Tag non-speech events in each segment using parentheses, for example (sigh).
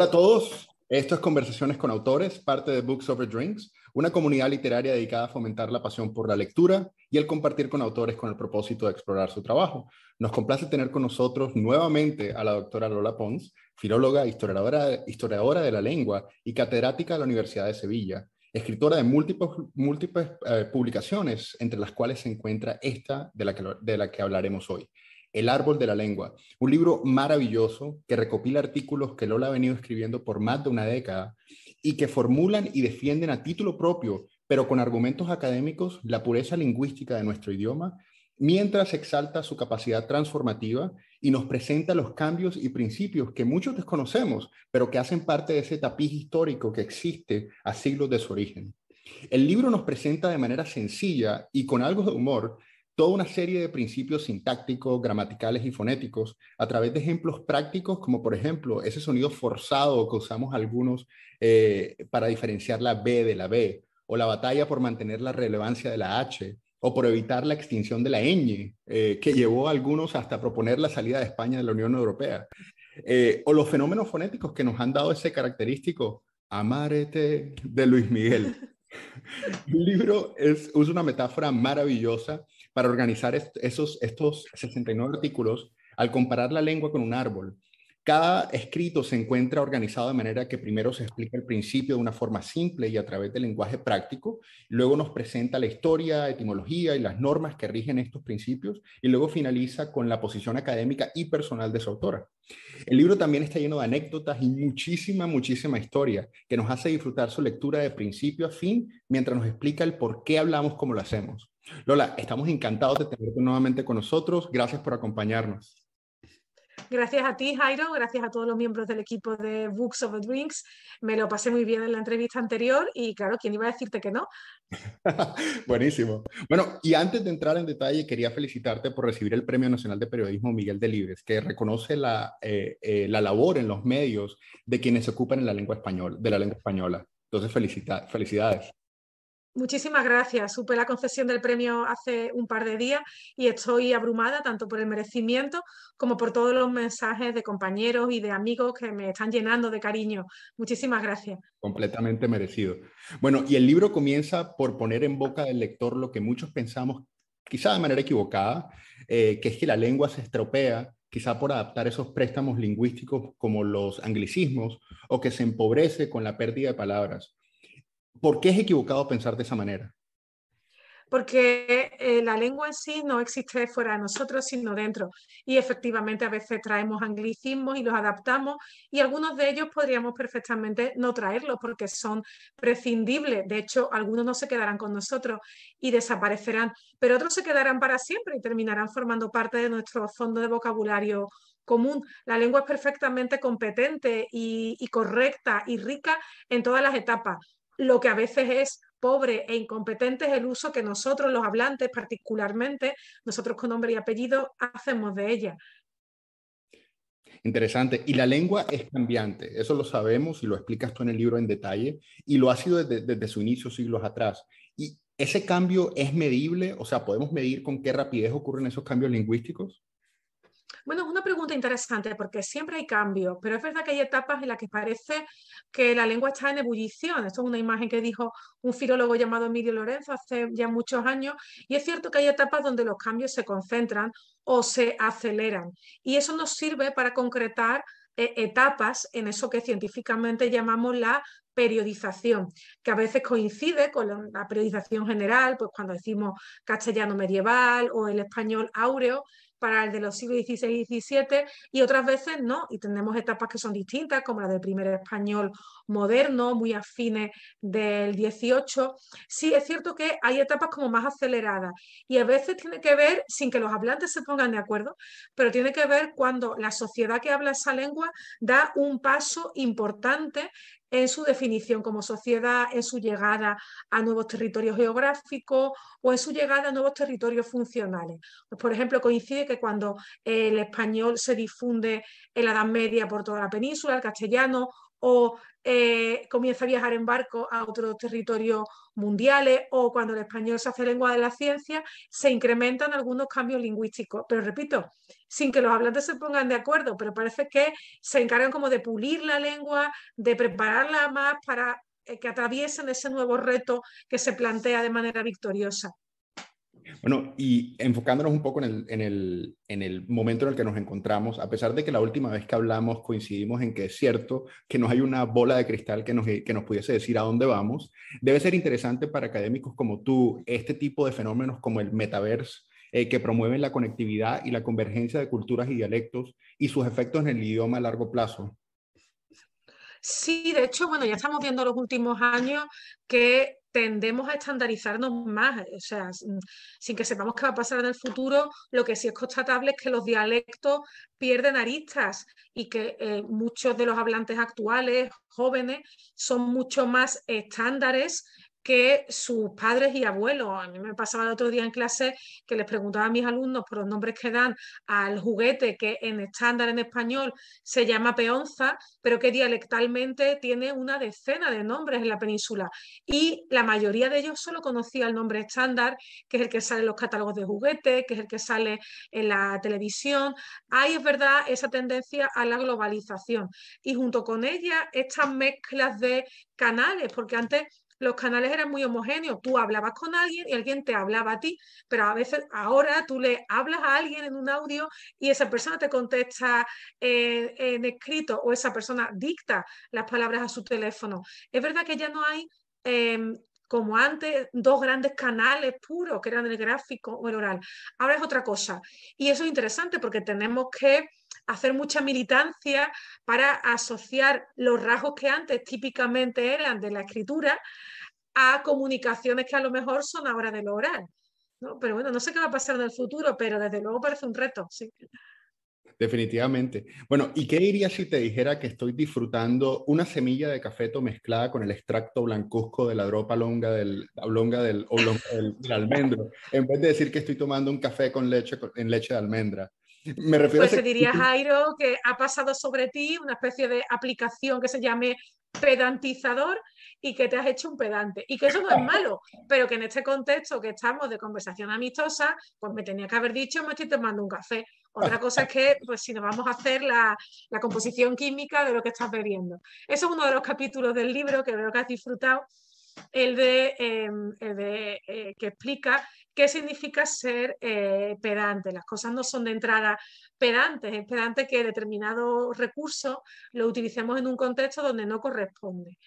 Hola a todos, esto es Conversaciones con Autores, parte de Books Over Drinks, una comunidad literaria dedicada a fomentar la pasión por la lectura y el compartir con autores con el propósito de explorar su trabajo. Nos complace tener con nosotros nuevamente a la doctora Lola Pons, filóloga, historiadora, historiadora de la lengua y catedrática de la Universidad de Sevilla, escritora de múltiples, múltiples eh, publicaciones, entre las cuales se encuentra esta de la, que, de la que hablaremos hoy. El árbol de la lengua, un libro maravilloso que recopila artículos que Lola ha venido escribiendo por más de una década y que formulan y defienden a título propio, pero con argumentos académicos, la pureza lingüística de nuestro idioma, mientras exalta su capacidad transformativa y nos presenta los cambios y principios que muchos desconocemos, pero que hacen parte de ese tapiz histórico que existe a siglos de su origen. El libro nos presenta de manera sencilla y con algo de humor toda una serie de principios sintácticos, gramaticales y fonéticos a través de ejemplos prácticos, como por ejemplo ese sonido forzado que usamos algunos eh, para diferenciar la B de la B, o la batalla por mantener la relevancia de la H, o por evitar la extinción de la ñ, eh, que llevó a algunos hasta proponer la salida de España de la Unión Europea, eh, o los fenómenos fonéticos que nos han dado ese característico Amarete de Luis Miguel. El libro es, usa una metáfora maravillosa para organizar esos, estos 69 artículos al comparar la lengua con un árbol. Cada escrito se encuentra organizado de manera que primero se explica el principio de una forma simple y a través del lenguaje práctico, luego nos presenta la historia, etimología y las normas que rigen estos principios, y luego finaliza con la posición académica y personal de su autora. El libro también está lleno de anécdotas y muchísima, muchísima historia que nos hace disfrutar su lectura de principio a fin mientras nos explica el por qué hablamos como lo hacemos. Lola, estamos encantados de tenerte nuevamente con nosotros. Gracias por acompañarnos. Gracias a ti, Jairo, gracias a todos los miembros del equipo de Books of Drinks. Me lo pasé muy bien en la entrevista anterior y claro, ¿quién iba a decirte que no? (laughs) Buenísimo. Bueno, y antes de entrar en detalle, quería felicitarte por recibir el Premio Nacional de Periodismo Miguel Delibes, que reconoce la, eh, eh, la labor en los medios de quienes se ocupan en la lengua española, de la lengua española. Entonces, felicidades. Muchísimas gracias. Supe la concesión del premio hace un par de días y estoy abrumada tanto por el merecimiento como por todos los mensajes de compañeros y de amigos que me están llenando de cariño. Muchísimas gracias. Completamente merecido. Bueno, y el libro comienza por poner en boca del lector lo que muchos pensamos, quizá de manera equivocada, eh, que es que la lengua se estropea quizá por adaptar esos préstamos lingüísticos como los anglicismos o que se empobrece con la pérdida de palabras. ¿Por qué es equivocado pensar de esa manera? Porque eh, la lengua en sí no existe fuera de nosotros, sino dentro. Y efectivamente a veces traemos anglicismos y los adaptamos y algunos de ellos podríamos perfectamente no traerlos porque son prescindibles. De hecho, algunos no se quedarán con nosotros y desaparecerán, pero otros se quedarán para siempre y terminarán formando parte de nuestro fondo de vocabulario común. La lengua es perfectamente competente y, y correcta y rica en todas las etapas lo que a veces es pobre e incompetente es el uso que nosotros, los hablantes particularmente, nosotros con nombre y apellido, hacemos de ella. Interesante. Y la lengua es cambiante, eso lo sabemos y lo explicas tú en el libro en detalle, y lo ha sido desde, su inicio, siglos atrás. ¿Y ese cambio es medible? O sea, ¿podemos medir con qué rapidez ocurren esos cambios lingüísticos? Bueno, es una pregunta interesante porque siempre hay cambios, pero es verdad que hay etapas en las que parece que la lengua está en ebullición. Esto es una imagen que dijo un filólogo llamado Emilio Lorenzo hace ya muchos años y es cierto que hay etapas donde los cambios se concentran o se aceleran y eso nos sirve para concretar eh, etapas en eso que científicamente llamamos la periodización, que a veces coincide con la periodización general, pues cuando decimos castellano medieval o el español áureo, para el de los siglos XVI y XVII y otras veces no, y tenemos etapas que son distintas, como la del primer español moderno, muy afines del XVIII. Sí, es cierto que hay etapas como más aceleradas y a veces tiene que ver, sin que los hablantes se pongan de acuerdo, pero tiene que ver cuando la sociedad que habla esa lengua da un paso importante en su definición como sociedad, en su llegada a nuevos territorios geográficos o en su llegada a nuevos territorios funcionales. Pues, por ejemplo, coincide que cuando el español se difunde en la Edad Media por toda la península, el castellano o eh, comienza a viajar en barco a otros territorios mundiales o cuando el español se hace lengua de la ciencia, se incrementan algunos cambios lingüísticos. Pero repito, sin que los hablantes se pongan de acuerdo, pero parece que se encargan como de pulir la lengua, de prepararla más para eh, que atraviesen ese nuevo reto que se plantea de manera victoriosa. Bueno, y enfocándonos un poco en el, en, el, momento en el que nos encontramos, a pesar de que la última vez que hablamos coincidimos en que es cierto que no hay una bola de cristal que nos, que nos pudiese decir a dónde vamos, debe ser interesante para académicos como tú este tipo de fenómenos como el metaverse, eh, que promueven la conectividad y la convergencia de culturas y dialectos y sus efectos en el idioma a largo plazo. Sí, de hecho, bueno, ya estamos viendo en los últimos años que tendemos a estandarizarnos más, o sea, sin que sepamos qué va a pasar en el futuro, lo que sí es constatable es que los dialectos pierden aristas y que eh, muchos de los hablantes actuales, jóvenes, son mucho más estándares que sus padres y abuelos. A mí me pasaba el otro día en clase que les preguntaba a mis alumnos por los nombres que dan al juguete que en estándar en español se llama peonza, pero que dialectalmente tiene una decena de nombres en la península. Y la mayoría de ellos solo conocía el nombre estándar, que es el que sale en los catálogos de juguetes, que es el que sale en la televisión. Hay, es verdad, esa tendencia a la globalización. Y junto con ella, estas mezclas de canales, porque antes los canales eran muy homogéneos. Tú hablabas con alguien y alguien te hablaba a ti, pero a veces ahora tú le hablas a alguien en un audio y esa persona te contesta en escrito o esa persona dicta las palabras a su teléfono. Es verdad que ya no hay... Em, como antes, dos grandes canales puros, que eran el gráfico o el oral. Ahora es otra cosa. Y eso es interesante porque tenemos que hacer mucha militancia para asociar los rasgos que antes típicamente eran de la escritura a comunicaciones que a lo mejor son ahora de lo oral. ¿no? Pero bueno, no sé qué va a pasar en el futuro, pero desde luego parece un reto, sí. Definitivamente. Bueno, ¿y qué dirías si te dijera que estoy disfrutando una semilla de cafeto mezclada con el extracto blancuzco de la dropa longa del, longa del, del, almendro, en vez de decir que estoy tomando un café con leche, en leche de almendra? Me refiero pues se diría, Jairo, que ha pasado sobre ti una especie de aplicación que se llame pedantizador y que te has hecho un pedante. Y que eso no es malo, pero que en este contexto que estamos de conversación amistosa, pues me tenía que haber dicho, me estoy tomando un café. Otra cosa es que, pues si nos vamos a hacer la, composición química de lo que estás bebiendo. Eso es uno de los capítulos del libro que veo que has disfrutado, el de, em, eh, que explica qué significa ser eh, pedante. Las cosas no son de entrada pedantes, es pedante que determinado recurso lo utilicemos en un contexto donde no corresponde.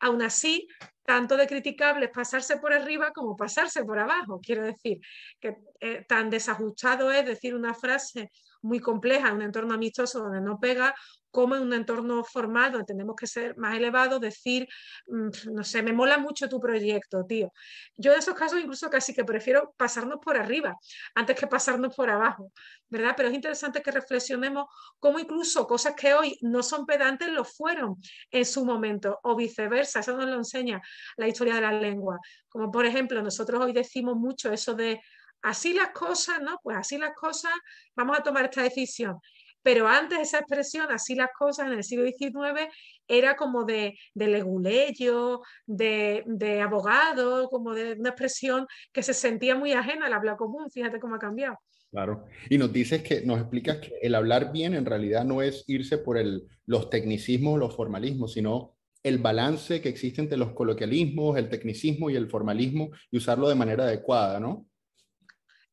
Aún así, tanto de criticable es pasarse por arriba como pasarse por abajo. Quiero decir que eh, tan desajustado es decir una frase muy compleja un entorno amistoso donde no pega como en un entorno formal donde tenemos que ser más elevados, decir, mm, no sé, me mola mucho tu proyecto, tío. Yo en esos casos incluso casi que prefiero pasarnos por arriba antes que pasarnos por abajo, ¿verdad? Pero es interesante que reflexionemos cómo incluso cosas que hoy no son pedantes lo fueron en su momento o viceversa. Eso nos lo enseña la historia de la lengua. Como por ejemplo, nosotros hoy decimos mucho eso de así las cosas, ¿no? Pues así las cosas, vamos a tomar esta decisión. Pero antes esa expresión, así las cosas, en el siglo XIX, era como de, de leguleyo, de, de, abogado, como de una expresión que se sentía muy ajena al habla común. Fíjate cómo ha cambiado. Claro. Y nos dices que, nos explicas que el hablar bien en realidad no es irse por el, los tecnicismos, los formalismos, sino el balance que existe entre los coloquialismos, el tecnicismo y el formalismo y usarlo de manera adecuada, ¿no?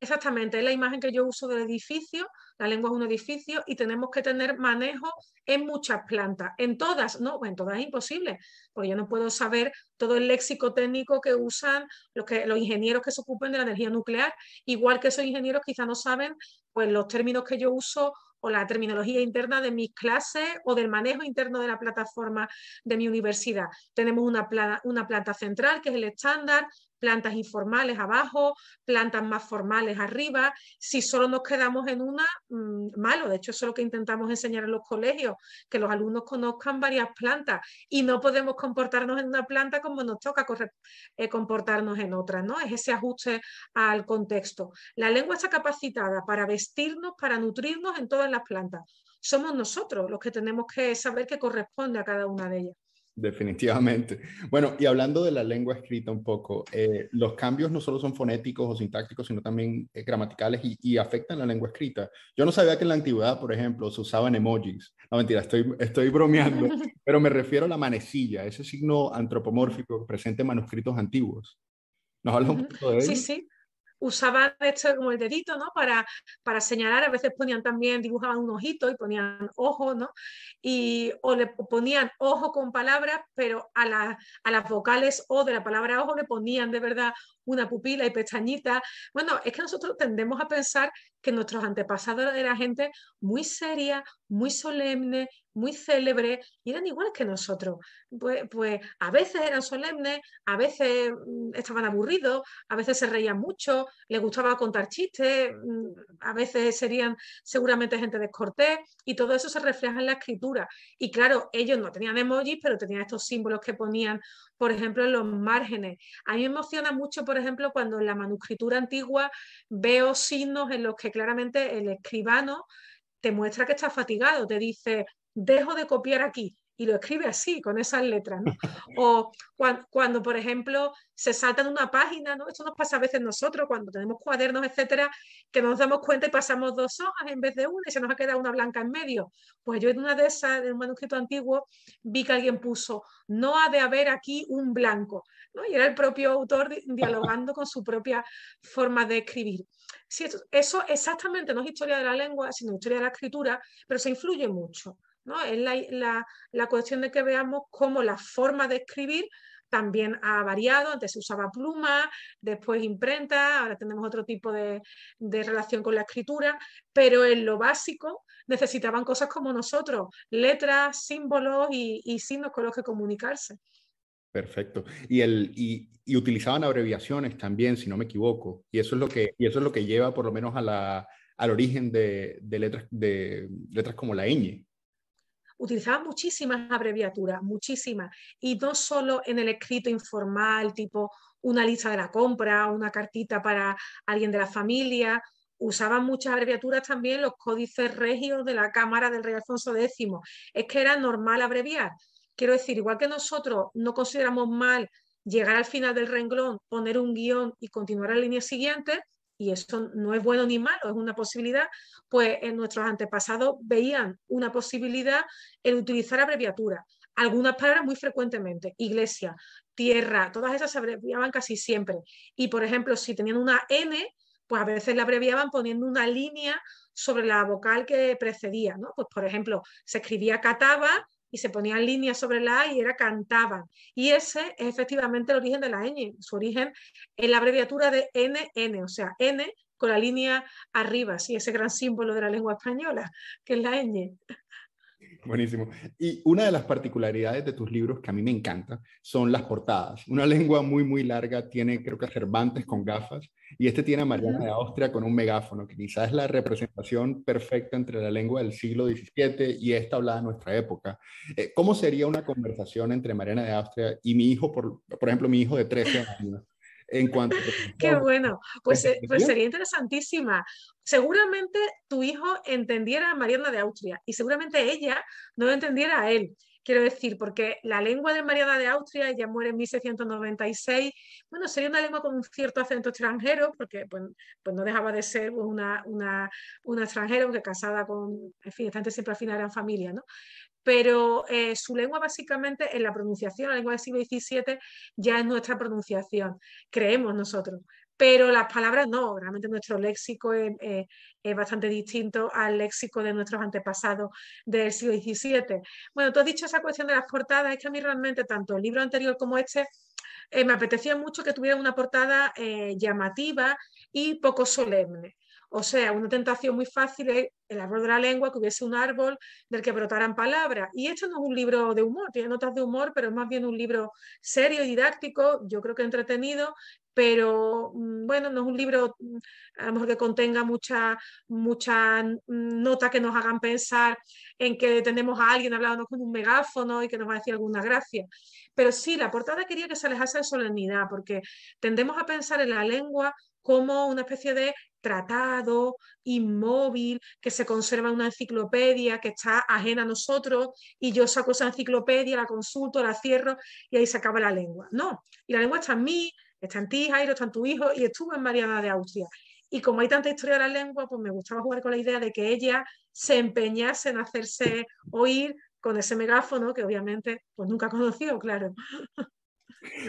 Exactamente, es la imagen que yo uso del edificio, la lengua es un edificio y tenemos que tener manejo en muchas plantas, en todas, no, en todas es imposible, porque yo no puedo saber todo el léxico técnico que usan los, que, los ingenieros que se ocupen de la energía nuclear, igual que esos ingenieros quizá no saben pues los términos que yo uso o la terminología interna de mis clases o del manejo interno de la plataforma de mi universidad. Tenemos una, una planta central que es el estándar, plantas informales abajo, plantas más formales arriba. Si solo nos quedamos en una, mm, malo. De hecho, eso es lo que intentamos enseñar en los colegios, que los alumnos conozcan varias plantas y no podemos comportarnos en una planta como nos toca eh, comportarnos en otra, ¿no? Es ese ajuste al contexto. La lengua está capacitada para vestirnos, para nutrirnos en todas las plantas. somos nosotros los que tenemos que saber qué corresponde a cada una de ellas. Definitivamente. Bueno, y hablando de la lengua escrita un poco, eh, los cambios no solo son fonéticos o sintácticos, sino también eh, gramaticales y, afectan la lengua escrita. Yo no sabía que en la antigüedad, por ejemplo, se usaban emojis. No, mentira, estoy, estoy bromeando, (laughs) pero me refiero a la manecilla, ese signo antropomórfico presente en manuscritos antiguos. ¿Nos hablas un poco de ello? Sí, sí usaban esto como el dedito, ¿no? Para, para señalar, a veces ponían también, dibujaban un ojito y ponían ojo, ¿no? Y, o le ponían ojo con palabras, pero a, la, a las vocales o de la palabra ojo le ponían de verdad una pupila y pestañita. Bueno, es que nosotros tendemos a pensar que nuestros antepasados eran gente muy seria, muy solemne, muy célebre y eran iguales que nosotros. Pues, pues, a veces eran solemnes, a veces mm, estaban aburridos, a veces se reían mucho, les gustaba contar chistes, mm, a veces serían seguramente gente descortés y todo eso se refleja en la escritura. Y claro, ellos no tenían emojis, pero tenían estos símbolos que ponían, por ejemplo, en los márgenes. A mí me emociona mucho, por ejemplo, cuando en la manuscritura antigua veo signos en los que claramente el escribano te muestra que está fatigado, te dice, dejo de copiar aquí y lo escribe así, con esas letras. O cuando, por ejemplo, se salta en una página, ¿no? Esto nos pasa a veces nosotros, cuando tenemos cuadernos, etcétera, que nos damos cuenta y pasamos dos hojas en vez de una y se nos ha quedado una blanca en medio. Pues yo en una de esas, en un manuscrito antiguo, vi que alguien puso, no ha de haber aquí un blanco, ¿no? Y era el propio autor dialogando con su propia forma de escribir. Sí, eso exactamente no es historia de la lengua, sino historia de la escritura, pero se influye mucho. Es la, cuestión de que veamos cómo la forma de escribir también ha variado. Antes se usaba pluma, después imprenta, ahora tenemos otro tipo de, relación con la escritura, pero en lo básico necesitaban cosas como nosotros, letras, símbolos y, signos con los que comunicarse. Perfecto. Y, el, y, utilizaban abreviaciones también, si no me equivoco. Y eso es lo que, y eso es lo que lleva por lo menos a la, al origen de, letras, de letras como la ñ utilizaban muchísimas abreviaturas, muchísimas, y no solo en el escrito informal, tipo una lista de la compra, una cartita para alguien de la familia, usaban muchas abreviaturas también los códices regios de la Cámara del Rey Alfonso X. Es que era normal abreviar. Quiero decir, igual que nosotros no consideramos mal llegar al final del renglón, poner un guion y continuar la línea siguiente, y eso no es bueno ni malo, es una posibilidad, pues en nuestros antepasados veían una posibilidad en utilizar abreviaturas. Algunas palabras muy frecuentemente, iglesia, tierra, todas esas se abreviaban casi siempre. Y por ejemplo, si tenían una N, pues a veces la abreviaban poniendo una línea sobre la vocal que precedía. Pues por ejemplo, se escribía cataba y se ponían líneas sobre la A y era cantaban. Y ese es efectivamente el origen de la ñ. Su origen es la abreviatura de NN, o sea, N con la línea arriba, sí, ese gran símbolo de la lengua española, que es la ñ. Buenísimo. Y una de las particularidades de tus libros que a mí me encanta son las portadas. Una (laughs) lengua muy, muy larga tiene, creo que Cervantes con gafas, y este tiene a Mariana de Austria con un megáfono, que quizás es la representación perfecta entre la lengua del siglo XVII y esta hablada en nuestra época. Eh, ¿Cómo sería una conversación entre Mariana de Austria y mi hijo, por, por ejemplo, mi hijo de 13 años? En cuanto Qué bueno, pues, eh, pues sería interesantísima. Seguramente tu hijo entendiera a Mariana de Austria y seguramente ella no entendiera a él. Quiero decir, porque la lengua de Mariana de Austria, ella muere en 1696, bueno, sería una lengua con un cierto acento extranjero, porque pues, pues no dejaba de ser una, una, una extranjera, que casada con, en fin, esta gente siempre al final eran familia, ¿no? Pero eh, su lengua básicamente en la pronunciación, la lengua del siglo XVII ya es nuestra pronunciación, creemos nosotros. Pero las palabras no, realmente nuestro léxico es, bastante distinto al léxico de nuestros antepasados del siglo XVII. Bueno, tú has dicho esa cuestión de las portadas, es que a mí realmente tanto el libro anterior como este eh, me apetecía mucho que tuviera una portada eh, llamativa y poco solemne. O sea, una tentación muy fácil es el árbol de la lengua, que hubiese un árbol del que brotaran palabras. Y esto no es un libro de humor, tiene notas de humor, pero es más bien un libro serio y didáctico, yo creo que entretenido, pero mm, bueno, no es un libro mm, a lo mejor que contenga muchas mucha mm, notas que nos hagan pensar en que tenemos a alguien hablando con un megáfono y que nos va a decir alguna gracia. Pero sí, la portada quería que se alejase de solemnidad, porque tendemos a pensar en la lengua como una especie de tratado, inmóvil, que se conserva en una enciclopedia que está ajena a nosotros y yo saco esa enciclopedia, la consulto, la cierro y ahí se acaba la lengua. No, y la lengua está en mí, está en ti, Jairo, está en tu hijo y estuvo en Mariana de Austria. Y como hay tanta historia de la lengua, pues me gustaba jugar con la idea de que ella se empeñase en hacerse oír con ese megáfono que obviamente pues nunca conoció, claro.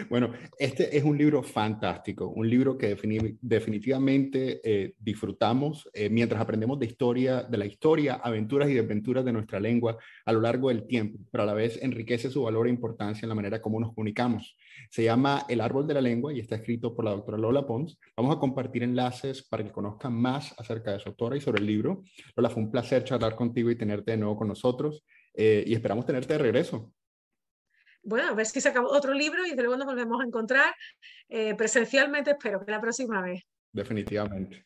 Bueno, este es un libro fantástico, un libro que definitivamente eh, disfrutamos eh, mientras aprendemos de historia, de la historia, aventuras y desventuras de nuestra lengua a lo largo del tiempo, pero a la vez enriquece su valor e importancia en la manera como nos comunicamos. Se llama El árbol de la lengua y está escrito por la doctora Lola Pons. Vamos a compartir enlaces para que conozcan más acerca de su autora y sobre el libro. Lola, fue un placer charlar contigo y tenerte de nuevo con nosotros eh, y esperamos tenerte de regreso bueno, a ver si acabó otro libro y luego nos volvemos a encontrar eh, presencialmente, espero que la próxima vez. Definitivamente.